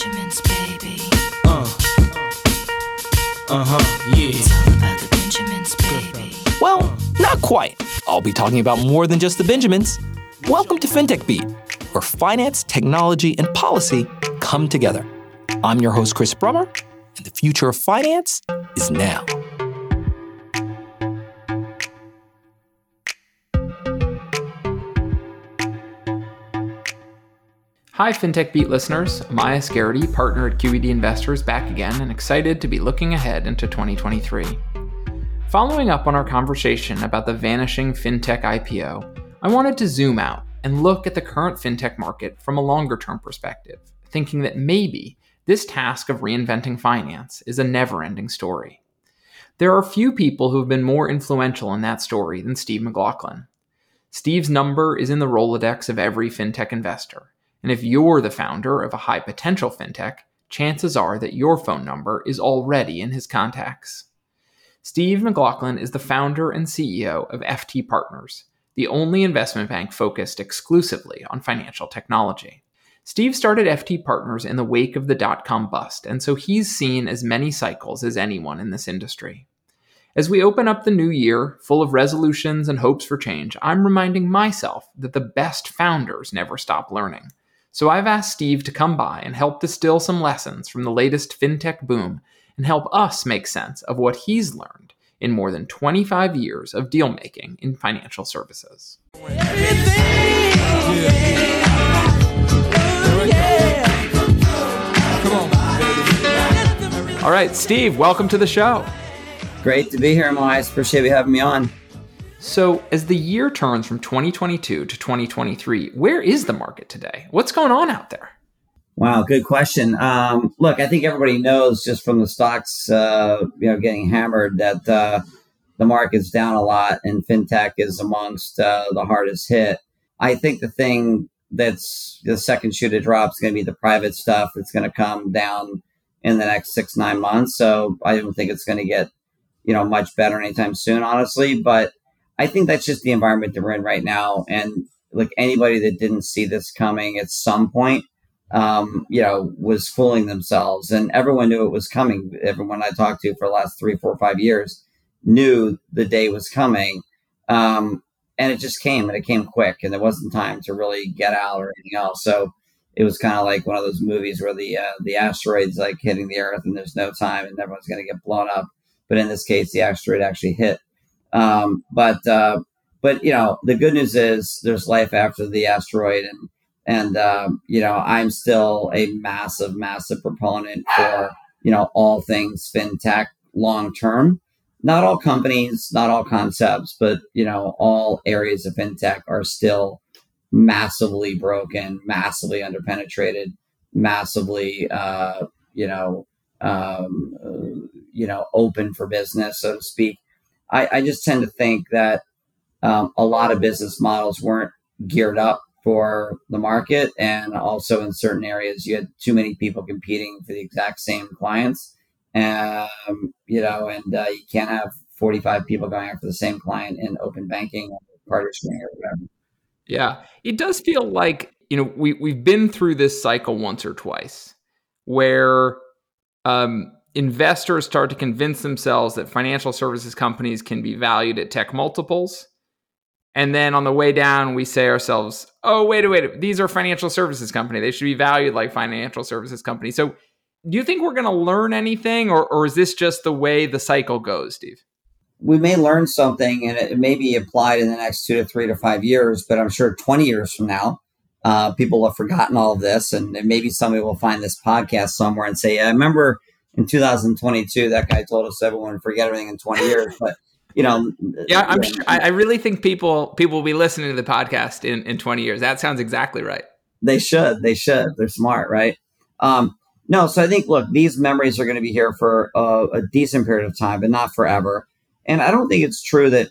Benjamins, baby. Uh. Uh huh. Yeah. It's all about the Benjamins, baby. Well, not quite. I'll be talking about more than just the Benjamins. Welcome to FinTech Beat, where finance, technology, and policy come together. I'm your host, Chris Brummer, and the future of finance is now. Hi, FinTech Beat listeners. I'm Amias Gerety, partner at QED Investors, back again and excited to be looking ahead into 2023. Following up on our conversation about the vanishing FinTech IPO, I wanted to zoom out and look at the current FinTech market from a longer term perspective, thinking that maybe this task of reinventing finance is a never ending story. There are few people who have been more influential in that story than Steve McLaughlin. Steve's number is in the Rolodex of every FinTech investor and if you're the founder of a high potential fintech, chances are that your phone number is already in his contacts. Steve McLaughlin is the founder and CEO of FT Partners, the only investment bank focused exclusively on financial technology. Steve started FT Partners in the wake of the dot com bust, and so he's seen as many cycles as anyone in this industry. As we open up the new year, full of resolutions and hopes for change, I'm reminding myself that the best founders never stop learning. So I've asked Steve to come by and help distill some lessons from the latest fintech boom and help us make sense of what he's learned in more than 25 years of deal making in financial services. All right, Steve, welcome to the show. Great to be here, Miles. Appreciate you having me on. So, as the year turns from 2022 to 2023, where is the market today? What's going on out there? Wow, good question. Um, look, I think everybody knows just from the stocks, uh, you know, getting hammered that uh, the market's down a lot, and fintech is amongst uh, the hardest hit. I think the thing that's the second shoe to drop is going to be the private stuff. It's going to come down in the next six nine months. So I don't think it's going to get you know much better anytime soon, honestly. But I think that's just the environment that we're in right now. And like anybody that didn't see this coming at some point, um, you know, was fooling themselves. And everyone knew it was coming. Everyone I talked to for the last three, four, five years knew the day was coming. Um, and it just came and it came quick and there wasn't time to really get out or anything else. So it was kind of like one of those movies where the uh, the asteroids like hitting the earth and there's no time and everyone's going to get blown up. But in this case, the asteroid actually hit. Um, but uh, but you know the good news is there's life after the asteroid, and and um, you know I'm still a massive massive proponent for you know all things fintech long term. Not all companies, not all concepts, but you know all areas of fintech are still massively broken, massively underpenetrated, massively uh, you know um, uh, you know open for business, so to speak. I, I just tend to think that um, a lot of business models weren't geared up for the market. And also in certain areas, you had too many people competing for the exact same clients. Um, you know, and uh, you can't have 45 people going after the same client in open banking or or whatever. Yeah. It does feel like, you know, we, we've been through this cycle once or twice where um, investors start to convince themselves that financial services companies can be valued at tech multiples. And then on the way down, we say ourselves, oh, wait, wait, these are financial services company. They should be valued like financial services companies. So do you think we're going to learn anything or, or is this just the way the cycle goes, Steve? We may learn something and it may be applied in the next two to three to five years, but I'm sure 20 years from now, uh, people have forgotten all of this. And maybe somebody will find this podcast somewhere and say, I remember – in 2022, that guy told us everyone forget everything in 20 years. But you know, yeah, I'm sure. I, I really think people people will be listening to the podcast in in 20 years. That sounds exactly right. They should. They should. They're smart, right? Um, no, so I think look, these memories are going to be here for a, a, decent period of time, but not forever. And I don't think it's true that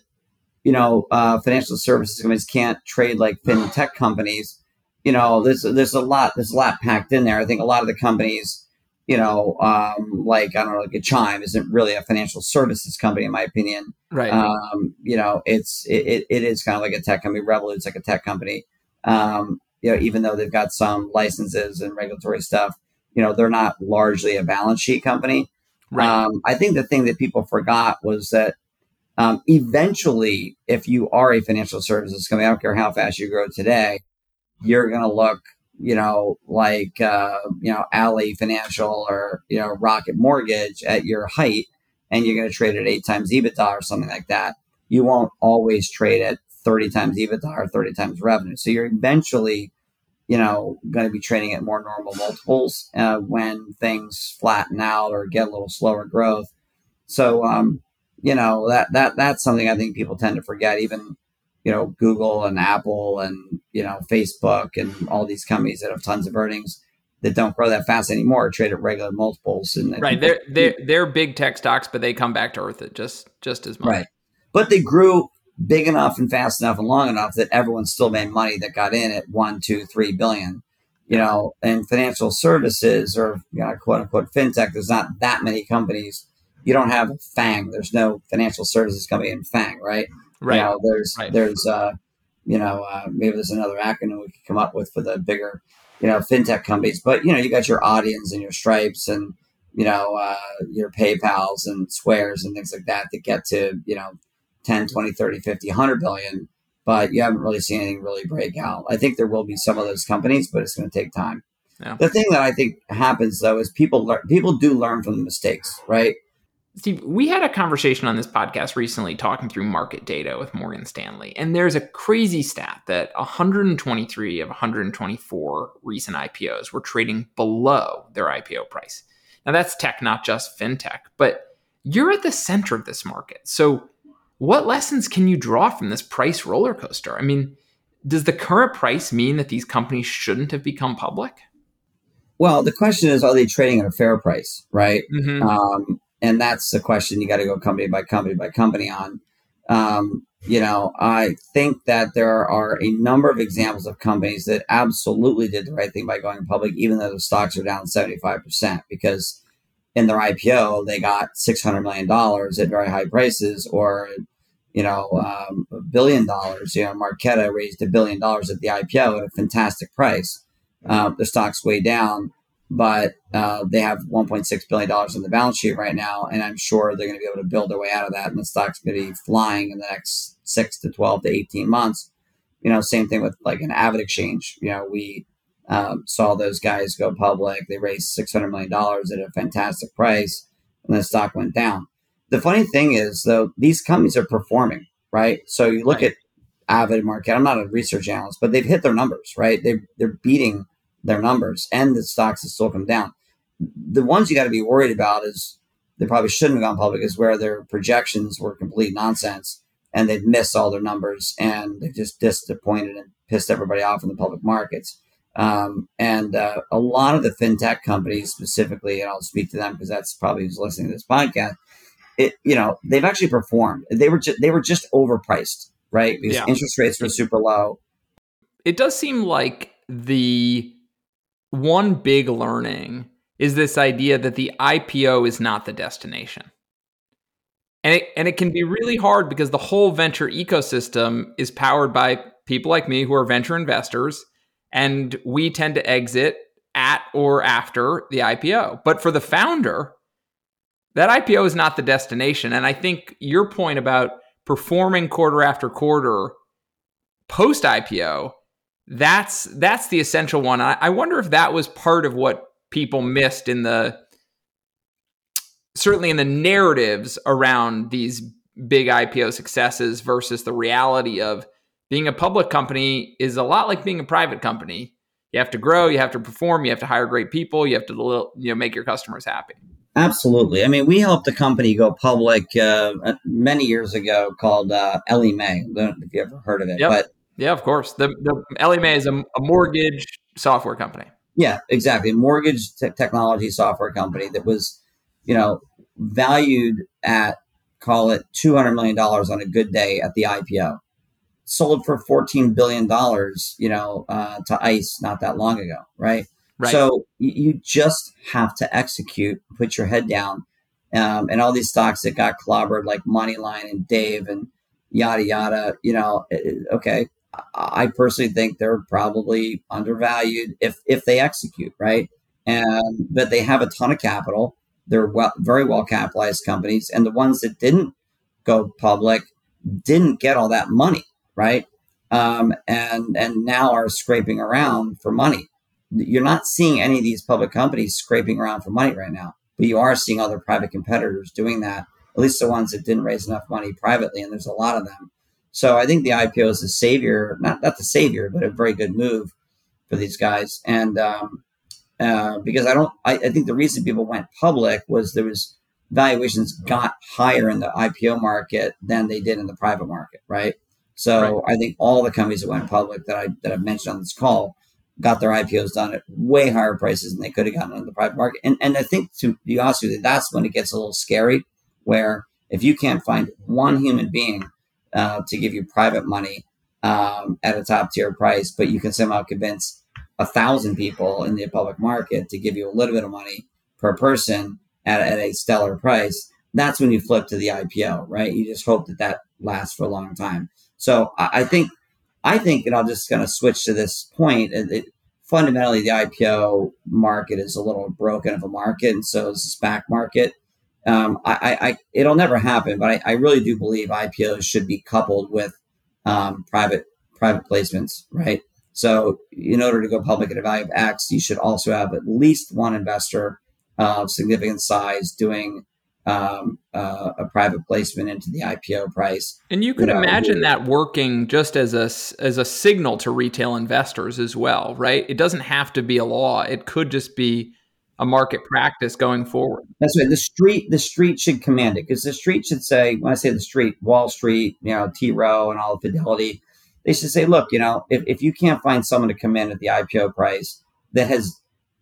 you know uh, financial services companies can't trade like fintech companies. You know, there's there's a lot there's a lot packed in there. I think a lot of the companies you know, um, like I don't know, like a Chime isn't really a financial services company, in my opinion. Right. Um, you know, it's it, it is kind of like a tech company. Revolut's like a tech company. Um, you know, even though they've got some licenses and regulatory stuff, you know, they're not largely a balance sheet company. Right. Um, I think the thing that people forgot was that um, eventually, if you are a financial services company, I don't care how fast you grow today, you're going to look, you know, like, uh, you know, Ally Financial or, you know, Rocket Mortgage at your height, and you're going to trade at eight times EBITDA or something like that. You won't always trade at 30 times EBITDA or 30 times revenue. So you're eventually, you know, going to be trading at more normal multiples uh, when things flatten out or get a little slower growth. So, um, you know, that, that, that's something I think people tend to forget. Even, you know, Google and Apple and, you know, Facebook and all these companies that have tons of earnings that don't grow that fast anymore trade at regular multiples. And right. They're, they're, they're big tech stocks, but they come back to earth at just, just as much. Right. But they grew big enough and fast enough and long enough that everyone still made money that got in at one, two, three billion. You know, and financial services or you know, quote unquote fintech, there's not that many companies. You don't have FANG. There's no financial services company in FANG, right? Right. You know, there's Right. there's uh, you know uh, maybe there's another acronym we could come up with for the bigger you know fintech companies. But you know, you got your Adyens and your Stripes and you know uh, your PayPal's and Squares and things like that that get to you know 10, 20, 30, 50, 100 billion, but you haven't really seen anything really break out. I think there will be some of those companies, but it's going to take time. Yeah. The thing that I think happens though is people learn, people do learn from the mistakes, right? Steve, we had a conversation on this podcast recently talking through market data with Morgan Stanley. And there's a crazy stat that 123 of 124 recent IPOs were trading below their IPO price. Now, that's tech, not just fintech, but you're at the center of this market. So, what lessons can you draw from this price roller coaster? I mean, does the current price mean that these companies shouldn't have become public? Well, the question is, are they trading at a fair price, right? Mm-hmm. Um, and that's the question you got to go company by company by company on. Um, you know, I think that there are a number of examples of companies that absolutely did the right thing by going public, even though the stocks are down 75%, because in their IPO, they got $600 million at very high prices or, you know, um, a billion dollars. You know, Marqeta raised a billion dollars at the IPO at a fantastic price. Uh, the stock's way down but uh, they have 1.6 billion dollars on the balance sheet right now, and I'm sure they're going to be able to build their way out of that, and the stock's going to be flying in the next six to 12 to 18 months. You know, same thing with like an AvidXchange. You know, we um, saw those guys go public. They raised 600 million dollars at a fantastic price, and the stock went down. The funny thing is, though, these companies are performing, right? So you look Right. at Avid Market. I'm not a research analyst, but they've hit their numbers, right? They they're beating their numbers and the stocks have still come down. The ones you got to be worried about is they probably shouldn't have gone public is where their projections were complete nonsense and they've missed all their numbers and they just disappointed and pissed everybody off in the public markets. Um, and uh, a lot of the fintech companies specifically, and I'll speak to them because that's probably who's listening to this podcast. It, you know, they've actually performed. They were just they were just overpriced, right? Because Yeah. interest rates were super low. it does seem like the one big learning is this idea that the IPO is not the destination. And it, and it can be really hard because the whole venture ecosystem is powered by people like me who are venture investors, and we tend to exit at or after the IPO. But for the founder, that IPO is not the destination. And I think your point about performing quarter after quarter post IPO that's that's the essential one. I, I wonder if that was part of what people missed in the certainly in the narratives around these big IPO successes versus the reality of being a public company is a lot like being a private company. You have to grow, you have to perform, you have to hire great people, you have to you know make your customers happy. Absolutely. I mean, we helped a company go public uh, many years ago called uh, Ellie Mae. I don't know if you ever heard of it, Yep. but Yeah, of course. The the Ellie Mae is a, a mortgage software company. Yeah, exactly. Mortgage te- technology software company that was, you know, valued at call it two hundred million dollars on a good day at the IPO. Sold for fourteen billion dollars, you know, uh, to ICE not that long ago, right? Right. So you, just have to execute, put your head down, um, and all these stocks that got clobbered like MoneyLion and Dave and yada yada. You know, eh, eh, okay, I personally think they're probably undervalued if if they execute right. And but they have a ton of capital. They're well, very well capitalized companies, and the ones that didn't go public didn't get all that money, right? Um, and and now are scraping around for money. You're not seeing any of these public companies scraping around for money right now, but you are seeing other private competitors doing that. At least the ones that didn't raise enough money privately, and there's a lot of them. So I think the IPO is a savior, not not the savior, but a very good move for these guys. And um, uh, because I don't, I, I think the reason people went public was there was valuations got higher in the IPO market than they did in the private market, right? So right. I think all the companies that went public that I that I've mentioned on this call got their IPOs done at way higher prices than they could have gotten in the private market. And and I think to be honest with you, that's when it gets a little scary, where if you can't find one human being uh, to give you private money um, at a top tier price, but you can somehow convince a thousand people in the public market to give you a little bit of money per person at, at a stellar price, that's when you flip to the IPO, right? You just hope that that lasts for a long time. So I, I think, I think, and I'll just kind of switch to this point. It, it, fundamentally, the IPO market is a little broken of a market, and so is the SPAC market. Um, I, I, it'll never happen, but I, I, really do believe IPOs should be coupled with um, private private placements, right? So, in order to go public at a value of X, you should also have at least one investor of significant size doing um, uh, a private placement into the IPO price. And you could you know, imagine that working just as a as a signal to retail investors as well, right? It doesn't have to be a law; it could just be a market practice going forward. That's right. The street the street should command it because the street should say, when I say the street, Wall Street, you know, T Rowe and all of Fidelity, they should say, look, you know, if, if you can't find someone to come in at the IPO price that has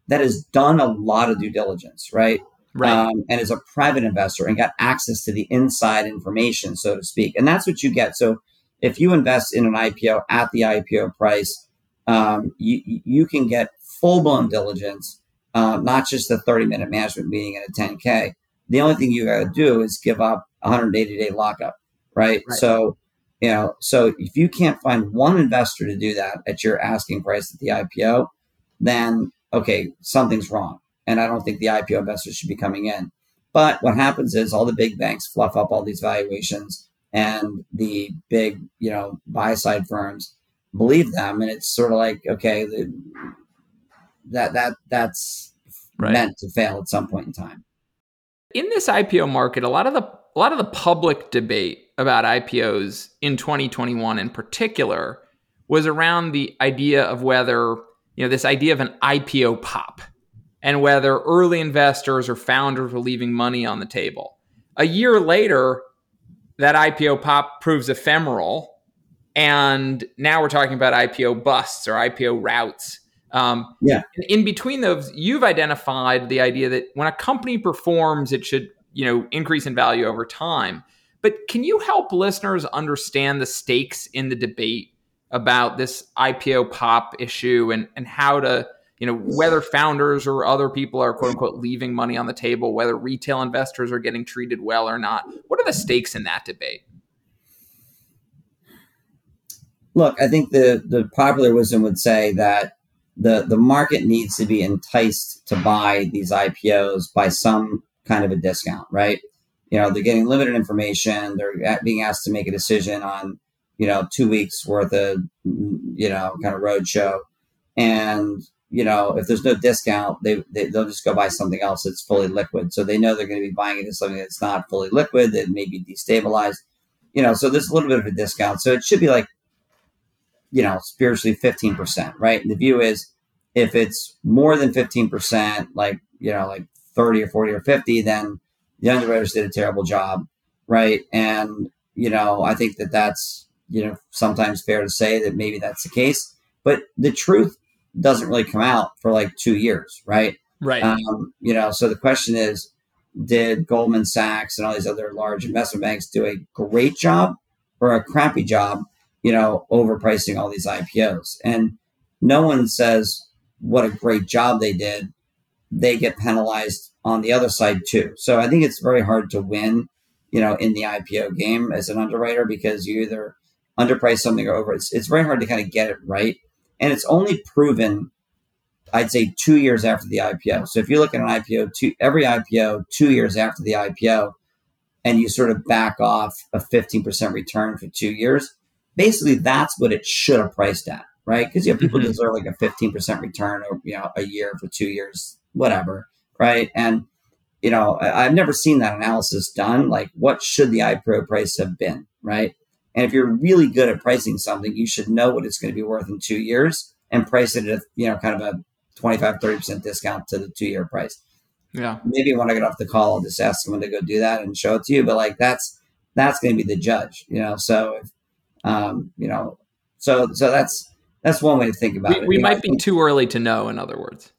that has done a lot of due diligence, right? Right. Um, and is a private investor and got access to the inside information, so to speak. And that's what you get. So if you invest in an IPO at the IPO price, um, you, you can get full blown diligence, uh, not just a 30 minute management meeting and a 10K. The only thing you got to do is give up 180 day lockup, right? right? So, you know, so if you can't find one investor to do that at your asking price at the IPO, then okay, something's wrong. And I don't think the IPO investors should be coming in. But what happens is all the big banks fluff up all these valuations and the big, you know, buy side firms believe them. And it's sort of like, okay, the, that, that, that's right. meant to fail at some point in time. In this IPO market, a lot of the, a lot of the public debate about IPOs in 2021 in particular was around the idea of whether you know, this idea of an IPO pop and whether early investors or founders were leaving money on the table. A year later, that IPO pop proves ephemeral. And now we're talking about IPO busts or IPO routes. Um, yeah. In between those, you've identified the idea that when a company performs, it should you know increase in value over time. But can you help listeners understand the stakes in the debate about this IPO pop issue and, and how to, you know, whether founders or other people are quote unquote leaving money on the table, whether retail investors are getting treated well or not. What are the stakes in that debate? Look, I think the, the popular wisdom would say that the, the market needs to be enticed to buy these IPOs by some kind of a discount, right? You know, they're getting limited information. They're being asked to make a decision on you know, two weeks worth of, you know, kind of road show. And, you know, if there's no discount, they, they, will just go buy something else that's fully liquid. So they know they're going to be buying into something that's not fully liquid, that may be destabilized. You know, so there's a little bit of a discount. So it should be like, you know, spiritually 15%, right? And the view is if it's more than 15%, like, you know, like 30 or 40 or 50, then the underwriters did a terrible job, right? And, you know, I think that that's, you know, sometimes fair to say that maybe that's the case, but the truth doesn't really come out for like two years, right? Right. Um, you know, so the question is, did Goldman Sachs and all these other large investment banks do a great job or a crappy job, you know, overpricing all these IPOs? And no one says what a great job they did. They get penalized on the other side too. So I think it's very hard to win, you know, in the IPO game as an underwriter because you either underprice something or over. It's, it's very hard to kind of get it right. And it's only proven I'd say two years after the IPO. So if you look at an IPO, two, every IPO two years after the IPO, and you sort of back off a 15% return for two years, basically that's what it should have priced at, right? Because you know, people Mhm. deserve like a 15% return or you know a year for two years, whatever, right? And you know, I, I've never seen that analysis done. Like, what should the IPO price have been, right? And if you're really good at pricing something, you should know what it's going to be worth in two years and price it at, you know, kind of a 25, 30% discount to the two year price. Yeah. Maybe when I get off the call, I'll just ask someone to go do that and show it to you. But like, that's, that's going to be the judge, you know? So, if, um, you know, so, so that's, that's one way to think about We, it. we You know, might be think- too early to know, in other words.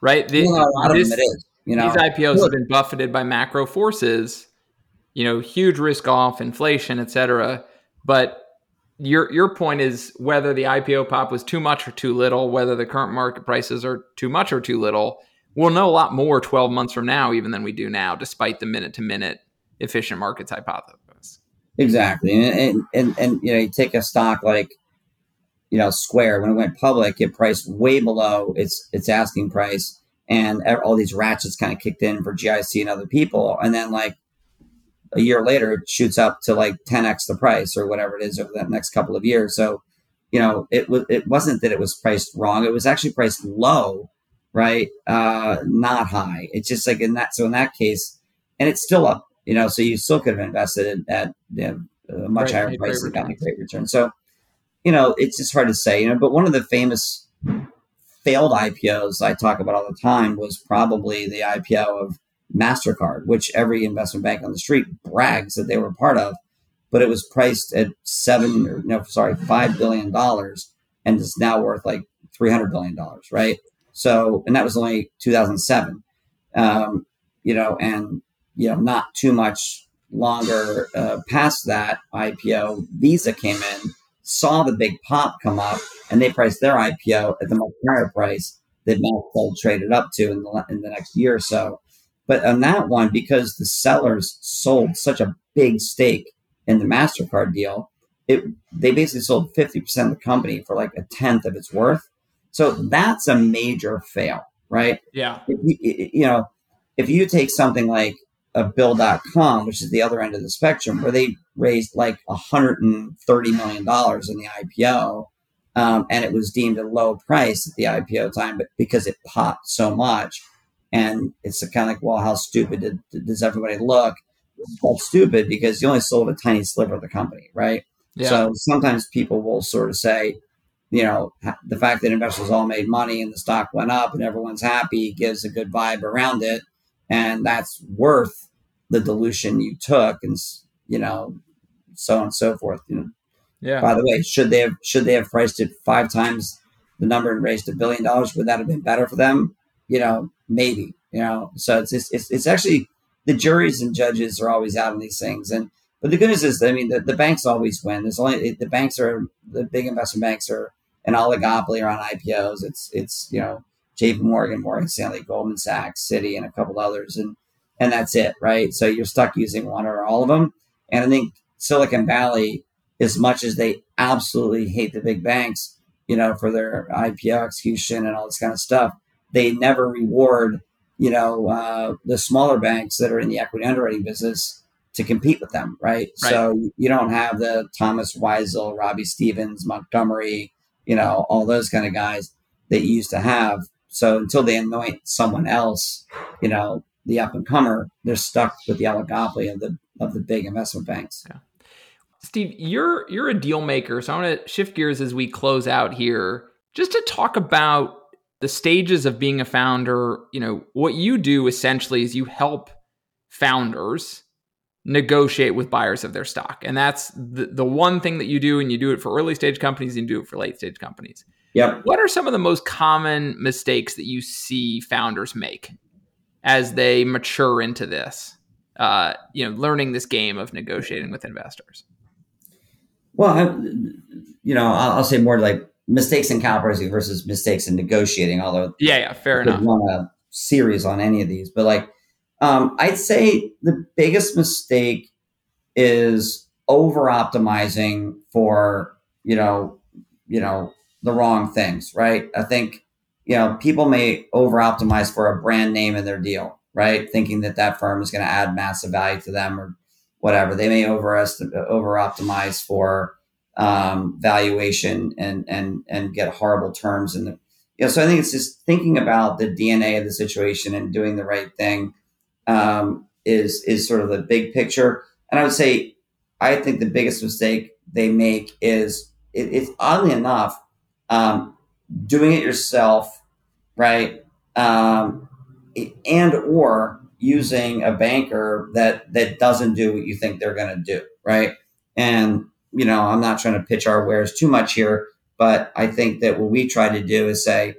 Right? The- you know, a lot of this- them it is, you know, these IPOs Look. have been buffeted by macro forces, you know, huge risk off, inflation, et cetera. But your your point is whether the IPO pop was too much or too little, whether the current market prices are too much or too little. We'll know a lot more 12 months from now, even than we do now, despite the minute to minute efficient markets hypothesis. Exactly, and, and and and you know, you take a stock like you know Square when it went public, it priced way below its its asking price, and all these ratchets kind of kicked in for GIC and other people, and then like a year later, it shoots up to like 10x the price or whatever it is over the next couple of years. So, you know, it was it wasn't that it was priced wrong; it was actually priced low, right? Uh, not high. It's just like in that. So in that case, and it's still up you know, so you still could have invested at, at you know, a much Right, higher price and gotten a great return. So, you know, it's just hard to say, you know, but one of the famous failed IPOs I talk about all the time was probably the IPO of MasterCard, which every investment bank on the street brags that they were part of, but it was priced at seven or no, sorry, five billion dollars and is now worth like three hundred billion dollars, right? So, and that was only 2007, um, you know, and you know, not too much longer uh, past that IPO, Visa came in, saw the big pop come up, and they priced their IPO at the much higher price that Maxwell traded up to in the in the next year or so. But on that one, because the sellers sold such a big stake in the Mastercard deal, it they basically sold fifty percent of the company for like a tenth of its worth. So that's a major fail, right? Yeah. if you, you know, if you take something like a bill.com, which is the other end of the spectrum, where they raised like $130 million in the IPO, um, and it was deemed a low price at the IPO time, but because it popped so much, and it's kind of like, well, how stupid did, does everybody look? Well, stupid because you only sold a tiny sliver of the company, right? Yeah. So sometimes people will sort of say, you know, the fact that investors all made money and the stock went up and everyone's happy gives a good vibe around it. And that's worth the dilution you took and, you know, so on and so forth. You know, yeah. by the way, should they have, should they have priced it five times the number and raised a billion dollars? Would that have been better for them? You know, maybe, you know, so it's, it's, it's, it's actually the juries and judges are always out on these things. And, but the good news is, I mean, the, the banks always win. There's only the banks are the big investment banks are an oligopoly around IPOs. It's it's you know J.P. Morgan, Morgan Stanley, Goldman Sachs, Citi, and a couple others, and and that's it, right? So you're stuck using one or all of them. And I think Silicon Valley, as much as they absolutely hate the big banks, you know, for their IPO execution and all this kind of stuff, they never reward you know uh, the smaller banks that are in the equity underwriting business to compete with them, right? Right. So you don't have the Thomas Weisel, Robertson Stephens, Montgomery, you know, all those kind of guys that you used to have. So until they anoint someone else, you know, the up and comer, they're stuck with the oligopoly of the of the big investment banks. Steve, you're you're a deal maker, so I want to shift gears as we close out here, just to talk about the stages of being a founder. You know, what you do essentially is you help founders negotiate with buyers of their stock, and that's the the one thing that you do, and you do it for early stage companies, and you do it for late stage companies. Yep. What are some of the most common mistakes that you see founders make as they mature into this? Uh, you know, learning this game of negotiating with investors. Well, I, you know, I'll, I'll say more like mistakes in capital raising versus mistakes in negotiating. Although Yeah, yeah, fair enough. run a series on any of these, but like, um, I'd say the biggest mistake is over optimizing for you know, you know, the wrong things, right? I think you know, people may over optimize for a brand name in their deal, right? Thinking that that firm is going to add massive value to them or whatever. They may over over optimize for um, valuation and and and get horrible terms and you know. So I think it's just thinking about the DNA of the situation and doing the right thing um, is is sort of the big picture. And I would say, I think the biggest mistake they make is it, it's oddly enough um, doing it yourself, right? Um, and or using a banker that that doesn't do what you think they're going to do, right? And you know, I'm not trying to pitch our wares too much here, but I think that what we try to do is say,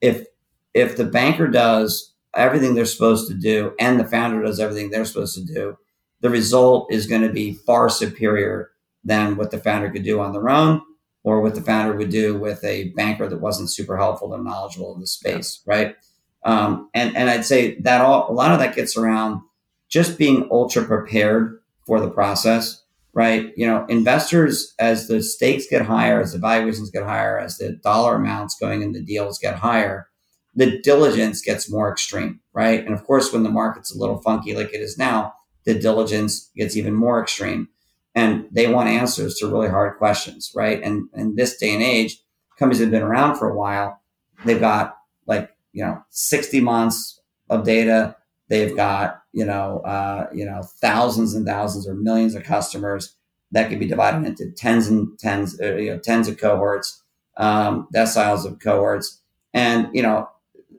if if the banker does everything they're supposed to do and the founder does everything they're supposed to do, the result is going to be far superior than what the founder could do on their own or what the founder would do with a banker that wasn't super helpful and knowledgeable in the space, right? Um, and and I'd say that all a lot of that gets around just being ultra prepared for the process, right? You know, investors as the stakes get higher, as the valuations get higher, as the dollar amounts going in the deals get higher, the diligence gets more extreme, right? And of course, when the market's a little funky like it is now, the diligence gets even more extreme, and they want answers to really hard questions, right? And in this day and age, companies have been around for a while, they've got like you know 60 months of data they've got you know uh, you know thousands and thousands or millions of customers that can be divided into tens and tens uh, you know tens of cohorts um, deciles of cohorts and you know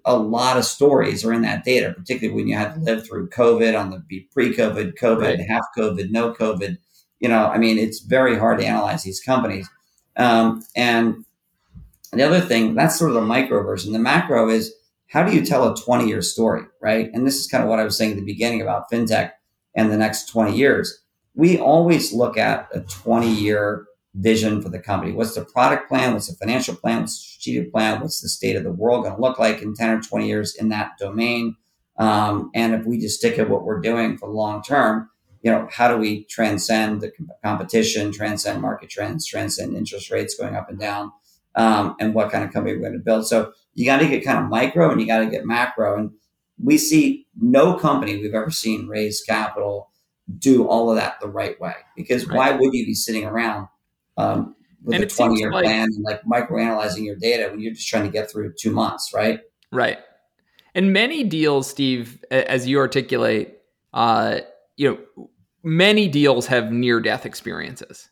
a lot of stories are in that data particularly when you had to live through covid on the pre-covid covid right. half covid no covid you know i mean it's very hard to analyze these companies um, and the other thing that's sort of the micro version the macro is how do you tell a 20 year story, right? And this is kind of what I was saying at the beginning about fintech and the next 20 years. We always look at a 20 year vision for the company. What's the product plan? What's the financial plan? What's the strategic plan? What's the state of the world going to look like in 10 or 20 years in that domain? Um, and if we just stick at what we're doing for the long term, you know, how do we transcend the competition, transcend market trends, transcend interest rates going up and down, um, and what kind of company we're going to build? So you got to get kind of micro and you got to get macro. And we see no company we've ever seen raise capital do all of that the right way. Because right. why would you be sitting around um, with and a 20 year like, plan and like micro analyzing your data when you're just trying to get through two months, right? Right. And many deals, Steve, as you articulate, uh, you know, many deals have near death experiences.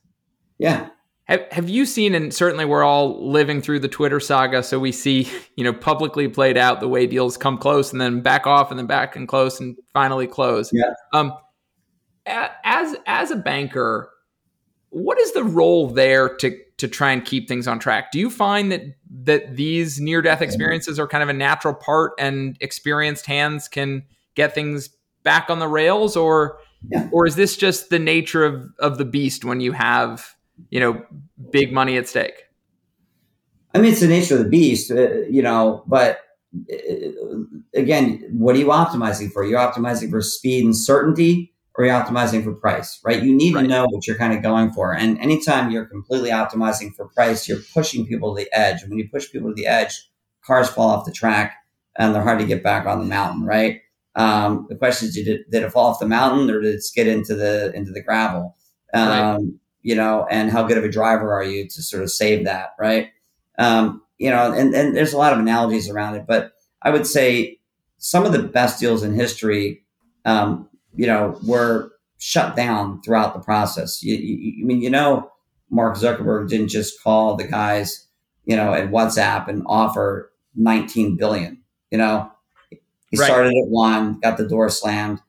Yeah. Have, have you seen, and certainly we're all living through the Twitter saga, so we see, you know, publicly played out the way deals come close and then back off and then back and close and finally close. Yeah. Um, as as a banker, what is the role there to to try and keep things on track? Do you find that that these near death experiences are kind of a natural part, and experienced hands can get things back on the rails, or yeah. or is this just the nature of of the beast when you have you know, big money at stake? I mean, it's the nature of the beast, uh, you know, but uh, again, what are you optimizing for? You're optimizing for speed and certainty, or you're optimizing for price, right? You need right. to know what you're kind of going for. And anytime you're completely optimizing for price, you're pushing people to the edge. And when you push people to the edge, cars fall off the track and they're hard to get back on the mountain, right? Um, the question is, did it, did it fall off the mountain or did it skid into the into the gravel? Um, right you know, and how good of a driver are you to sort of save that, right? Um, you know, and, and there's a lot of analogies around it, but I would say some of the best deals in history, um, you know, were shut down throughout the process. You, you, I mean, you know, Mark Zuckerberg didn't just call the guys, you know, at WhatsApp and offer 19 billion. You know, he right. started at one, got the door slammed,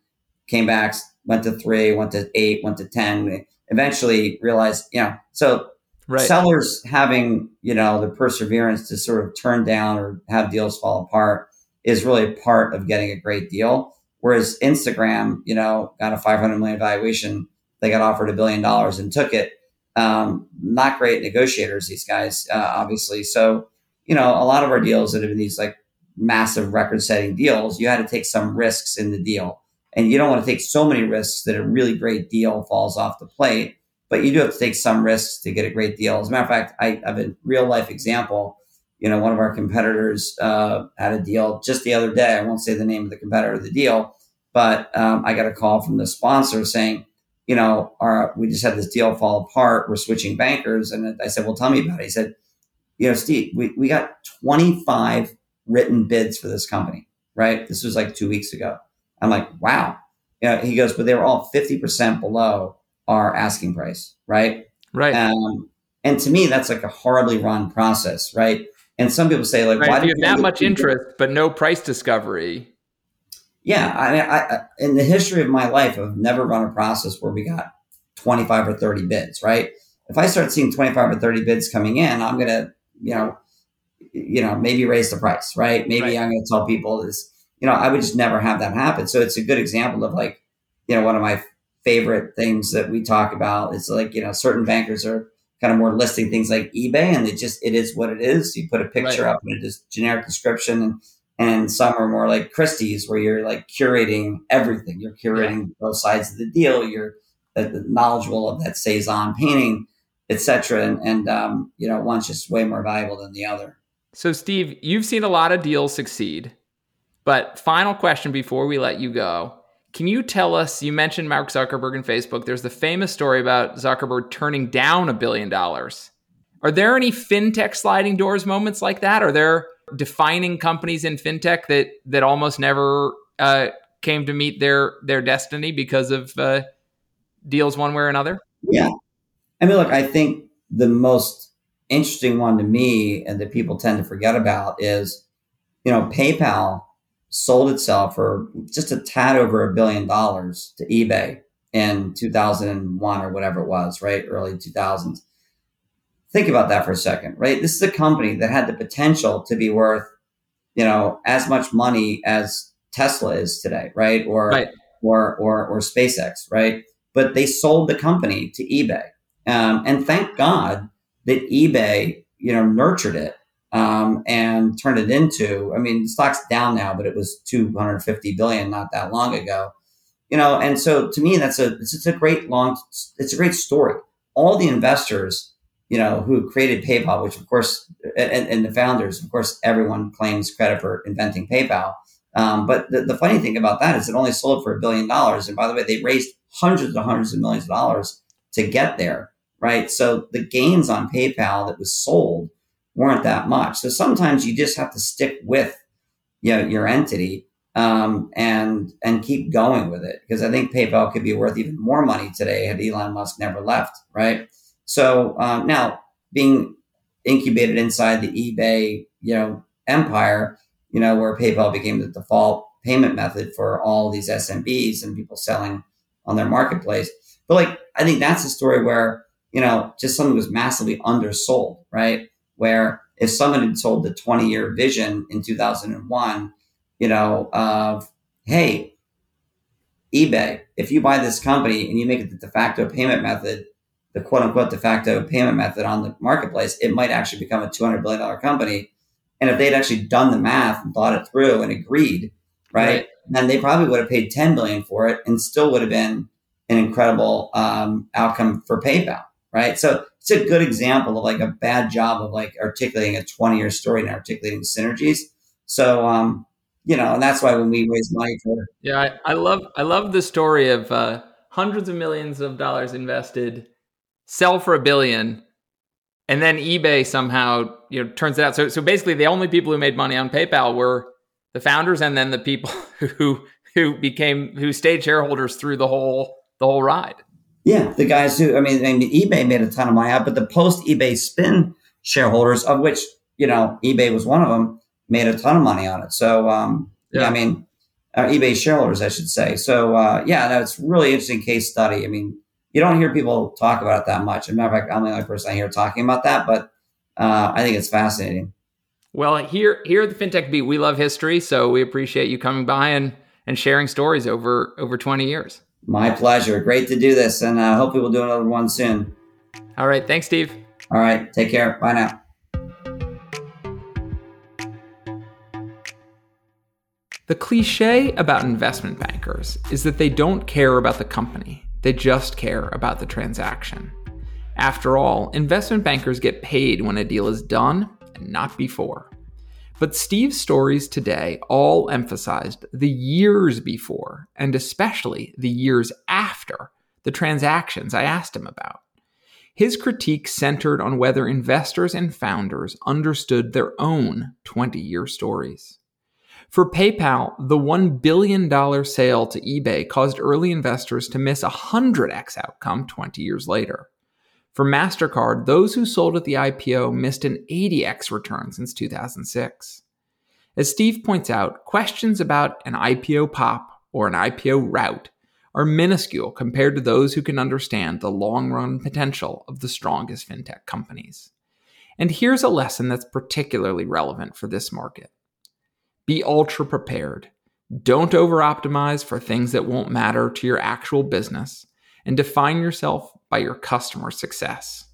came back, went to three, went to eight, went to 10 eventually realized, you know, so right. sellers having, you know, the perseverance to sort of turn down or have deals fall apart is really part of getting a great deal. Whereas Instagram, you know, got a 500 million valuation, they got offered a billion dollars and took it. Um, not great negotiators, these guys, uh, obviously. So, you know, a lot of our deals that have been these like massive record setting deals, you had to take some risks in the deal. And you don't want to take so many risks that a really great deal falls off the plate, but you do have to take some risks to get a great deal. As a matter of fact, I have a real life example you know, one of our competitors uh, had a deal just the other day. I won't say the name of the competitor of the deal, but um, I got a call from the sponsor saying, you know, our, we just had this deal fall apart. We're switching bankers. And I said, well, tell me about it. He said, you know, Steve, we, we got 25 written bids for this company, right? This was like two weeks ago. I'm like, wow. You know, he goes, but they were all 50% below our asking price, right? Right. Um, and to me, that's like a horribly run process, right? And some people say, like, right. why if do you have that much interest, but no price discovery? Yeah, I mean, I, I, in the history of my life, I've never run a process where we got 25 or 30 bids, right? If I start seeing 25 or 30 bids coming in, I'm gonna, you know, you know, maybe raise the price, right? Maybe Right. I'm gonna tell people this, you know, I would just never have that happen. So it's a good example of like, you know, one of my favorite things that we talk about is like, you know, certain bankers are kind of more listing things like eBay and it just it is what it is. You put a picture Right. up and a just generic description and and some are more like Christie's where you're like curating everything. You're curating both sides of the deal. You're uh, knowledgeable of that Cezanne painting, etc. And, and um, you know, one's just way more valuable than the other. So, Steve, you've seen a lot of deals succeed. But final question before we let you go. Can you tell us? You mentioned Mark Zuckerberg and Facebook. There's the famous story about Zuckerberg turning down a billion dollars. Are there any fintech sliding doors moments like that? Are there defining companies in fintech that that almost never uh, came to meet their their destiny because of uh, deals one way or another? Yeah. I mean, look, I think the most interesting one to me and that people tend to forget about is, you know, PayPal sold itself for just a tad over a billion dollars to eBay in 2001 or whatever it was, right? Early 2000s. Think about that for a second, right? This is a company that had the potential to be worth, you know, as much money as Tesla is today, right? Or Right. or or or SpaceX, right? But they sold the company to eBay, um, and thank God that eBay, you know, nurtured it um, and turned it into. I mean, the stock's down now, but it was 250 billion not that long ago, you know. And so, to me, that's a it's, it's a great long it's a great story. All the investors, you know, who created PayPal, which of course, and, and the founders, of course, everyone claims credit for inventing PayPal. Um, but the, the funny thing about that is it only sold for a billion dollars. And by the way, they raised hundreds and hundreds of millions of dollars to get there, right? So the gains on PayPal that was sold weren't that much. So sometimes you just have to stick with you know, your entity um, and and keep going with it because I think PayPal could be worth even more money today had Elon Musk never left, right? So um, now being incubated inside the eBay, you know, empire, you know, where PayPal became the default payment method for all these SMBs and people selling on their marketplace. But like, I think that's a story where, you know, just something was massively undersold, right? Where if someone had sold the 20 year vision in 2001, you know, of, hey, eBay, if you buy this company and you make it the de facto payment method, the quote unquote de facto payment method on the marketplace, it might actually become a $200 billion company. And if they'd actually done the math and thought it through and agreed, right, Right. then they probably would have paid 10 billion for it and still would have been an incredible um, outcome for PayPal, right? So it's a good example of like a bad job of like articulating a 20 year story and articulating synergies. So, um, you know, and that's why when we raise money for Yeah, I, I love I love the story of uh, hundreds of millions of dollars invested, sell for a billion, and then eBay somehow you know turns it out. So so basically, the only people who made money on PayPal were the founders, and then the people who who became who stayed shareholders through the whole the whole ride. Yeah, the guys who I mean, I mean, eBay made a ton of money out, but the post eBay spin shareholders, of which you know eBay was one of them, made a ton of money on it. So um, yeah. Yeah. I mean, uh, eBay shareholders, I should say. So uh, yeah, no, a really interesting case study. I mean, you don't hear people talk about it that much. As a matter of fact, I'm the only person I hear talking about that, but uh, I think it's fascinating. Well, here here at the FinTech Beat, we love history, so we appreciate you coming by and and sharing stories over over twenty years. My pleasure. Great to do this, and uh, hopefully we'll do another one soon. All right, thanks, Steve. All right, take care. Bye now. The cliche about investment bankers is that they don't care about the company, they just care about the transaction. After all, investment bankers get paid when a deal is done and not before. But Steve's stories today all emphasized the years before, and especially the years after, the transactions I asked him about. His critique centered on whether investors and founders understood their own 20 year stories. For PayPal, the $1 billion sale to eBay caused early investors to miss a 100x outcome 20 years later. For MasterCard, those who sold at the IPO missed an 80x return since 2006. As Steve points out, questions about an IPO pop or an IPO rout are minuscule compared to those who can understand the long run potential of the strongest fintech companies. And here's a lesson that's particularly relevant for this market be ultra prepared. Don't over optimize for things that won't matter to your actual business, and define yourself by your customer success.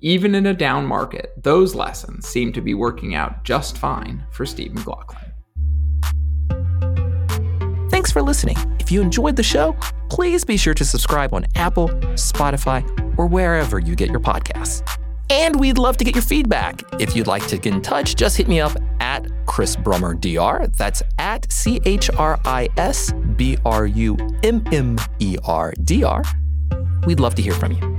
Even in a down market, those lessons seem to be working out just fine for Steve McLaughlin. Thanks for listening. If you enjoyed the show, please be sure to subscribe on Apple, Spotify, or wherever you get your podcasts. And we'd love to get your feedback. If you'd like to get in touch, just hit me up at Chris Brummer DR. That's at C H R I S B R U M M E R D R. We'd love to hear from you.